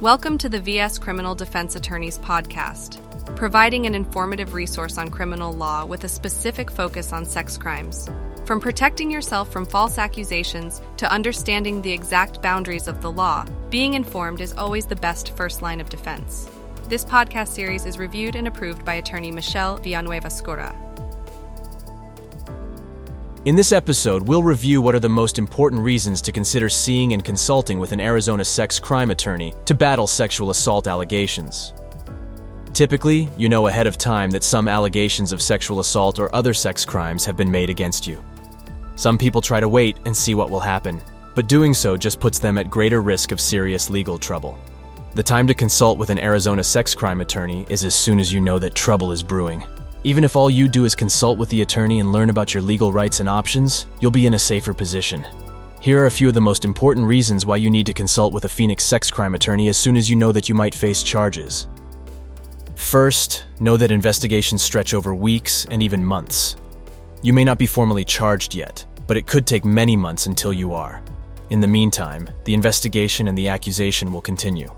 Welcome to the VS Criminal Defense Attorneys Podcast, providing an informative resource on criminal law with a specific focus on sex crimes. From protecting yourself from false accusations to understanding the exact boundaries of the law, being informed is always the best first line of defense. This podcast series is reviewed and approved by attorney Michelle Villanueva Scora. In this episode, we'll review what are the most important reasons to consider seeing and consulting with an Arizona sex crime attorney to battle sexual assault allegations. Typically, you know ahead of time that some allegations of sexual assault or other sex crimes have been made against you. Some people try to wait and see what will happen, but doing so just puts them at greater risk of serious legal trouble. The time to consult with an Arizona sex crime attorney is as soon as you know that trouble is brewing. Even if all you do is consult with the attorney and learn about your legal rights and options, you'll be in a safer position. Here are a few of the most important reasons why you need to consult with a Phoenix sex crime attorney as soon as you know that you might face charges. First, know that investigations stretch over weeks and even months. You may not be formally charged yet, but it could take many months until you are. In the meantime, the investigation and the accusation will continue.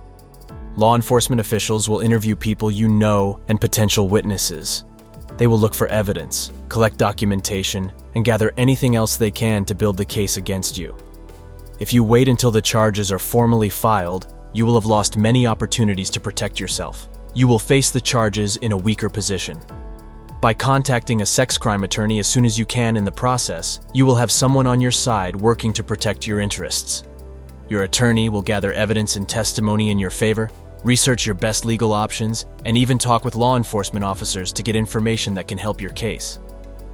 Law enforcement officials will interview people you know and potential witnesses, they will look for evidence, collect documentation, and gather anything else they can to build the case against you. If you wait until the charges are formally filed, you will have lost many opportunities to protect yourself. You will face the charges in a weaker position. By contacting a sex crime attorney as soon as you can in the process, you will have someone on your side working to protect your interests. Your attorney will gather evidence and testimony in your favor, research your best legal options, and even talk with law enforcement officers to get information that can help your case.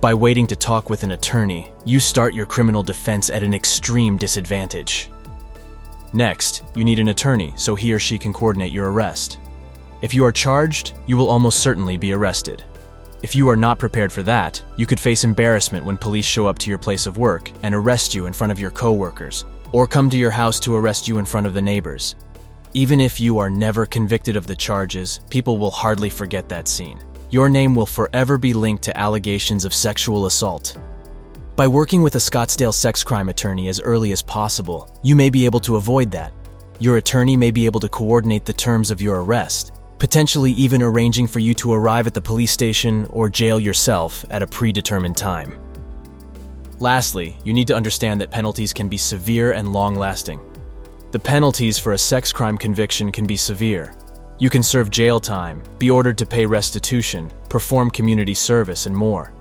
By waiting to talk with an attorney, you start your criminal defense at an extreme disadvantage. Next, you need an attorney so he or she can coordinate your arrest. If you are charged, you will almost certainly be arrested. If you are not prepared for that, you could face embarrassment when police show up to your place of work and arrest you in front of your coworkers, or come to your house to arrest you in front of the neighbors. Even if you are never convicted of the charges, people will hardly forget that scene. Your name will forever be linked to allegations of sexual assault. By working with a Scottsdale sex crime attorney as early as possible, you may be able to avoid that. Your attorney may be able to coordinate the terms of your arrest, potentially even arranging for you to arrive at the police station or jail yourself at a predetermined time. Lastly, you need to understand that penalties can be severe and long lasting. The penalties for a sex crime conviction can be severe. You can serve jail time, be ordered to pay restitution, perform community service, and more.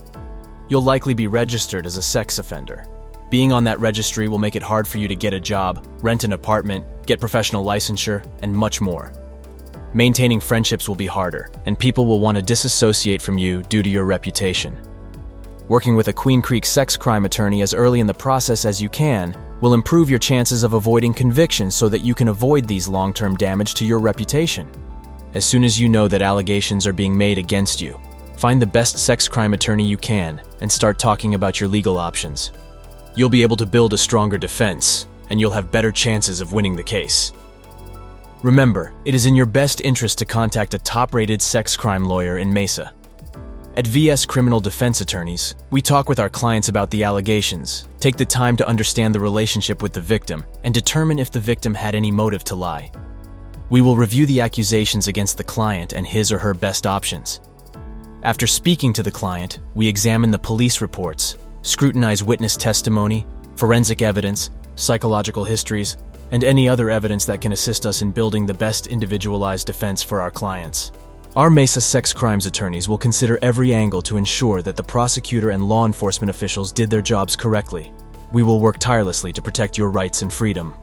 You'll likely be registered as a sex offender. Being on that registry will make it hard for you to get a job, rent an apartment, get professional licensure, and much more. Maintaining friendships will be harder, and people will want to disassociate from you due to your reputation. Working with a Queen Creek sex crime attorney as early in the process as you can will improve your chances of avoiding conviction so that you can avoid these long term damage to your reputation. As soon as you know that allegations are being made against you, find the best sex crime attorney you can and start talking about your legal options. You'll be able to build a stronger defense, and you'll have better chances of winning the case. Remember, it is in your best interest to contact a top rated sex crime lawyer in Mesa. At VS Criminal Defense Attorneys, we talk with our clients about the allegations, take the time to understand the relationship with the victim, and determine if the victim had any motive to lie. We will review the accusations against the client and his or her best options. After speaking to the client, we examine the police reports, scrutinize witness testimony, forensic evidence, psychological histories, and any other evidence that can assist us in building the best individualized defense for our clients. Our Mesa sex crimes attorneys will consider every angle to ensure that the prosecutor and law enforcement officials did their jobs correctly. We will work tirelessly to protect your rights and freedom.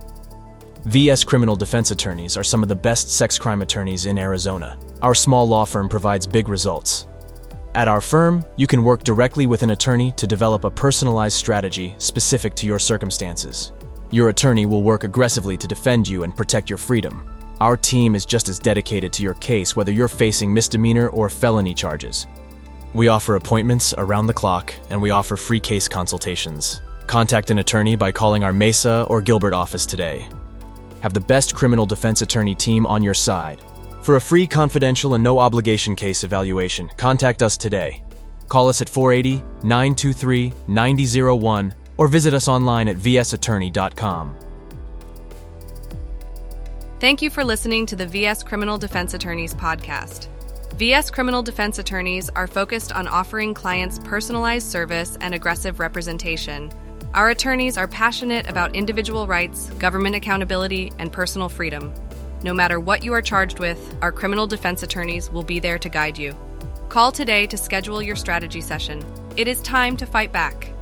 VS Criminal Defense Attorneys are some of the best sex crime attorneys in Arizona. Our small law firm provides big results. At our firm, you can work directly with an attorney to develop a personalized strategy specific to your circumstances. Your attorney will work aggressively to defend you and protect your freedom. Our team is just as dedicated to your case whether you're facing misdemeanor or felony charges. We offer appointments around the clock and we offer free case consultations. Contact an attorney by calling our Mesa or Gilbert office today. Have the best criminal defense attorney team on your side. For a free, confidential, and no obligation case evaluation, contact us today. Call us at 480 923 9001 or visit us online at vsattorney.com. Thank you for listening to the VS Criminal Defense Attorneys podcast. VS Criminal Defense Attorneys are focused on offering clients personalized service and aggressive representation. Our attorneys are passionate about individual rights, government accountability, and personal freedom. No matter what you are charged with, our criminal defense attorneys will be there to guide you. Call today to schedule your strategy session. It is time to fight back.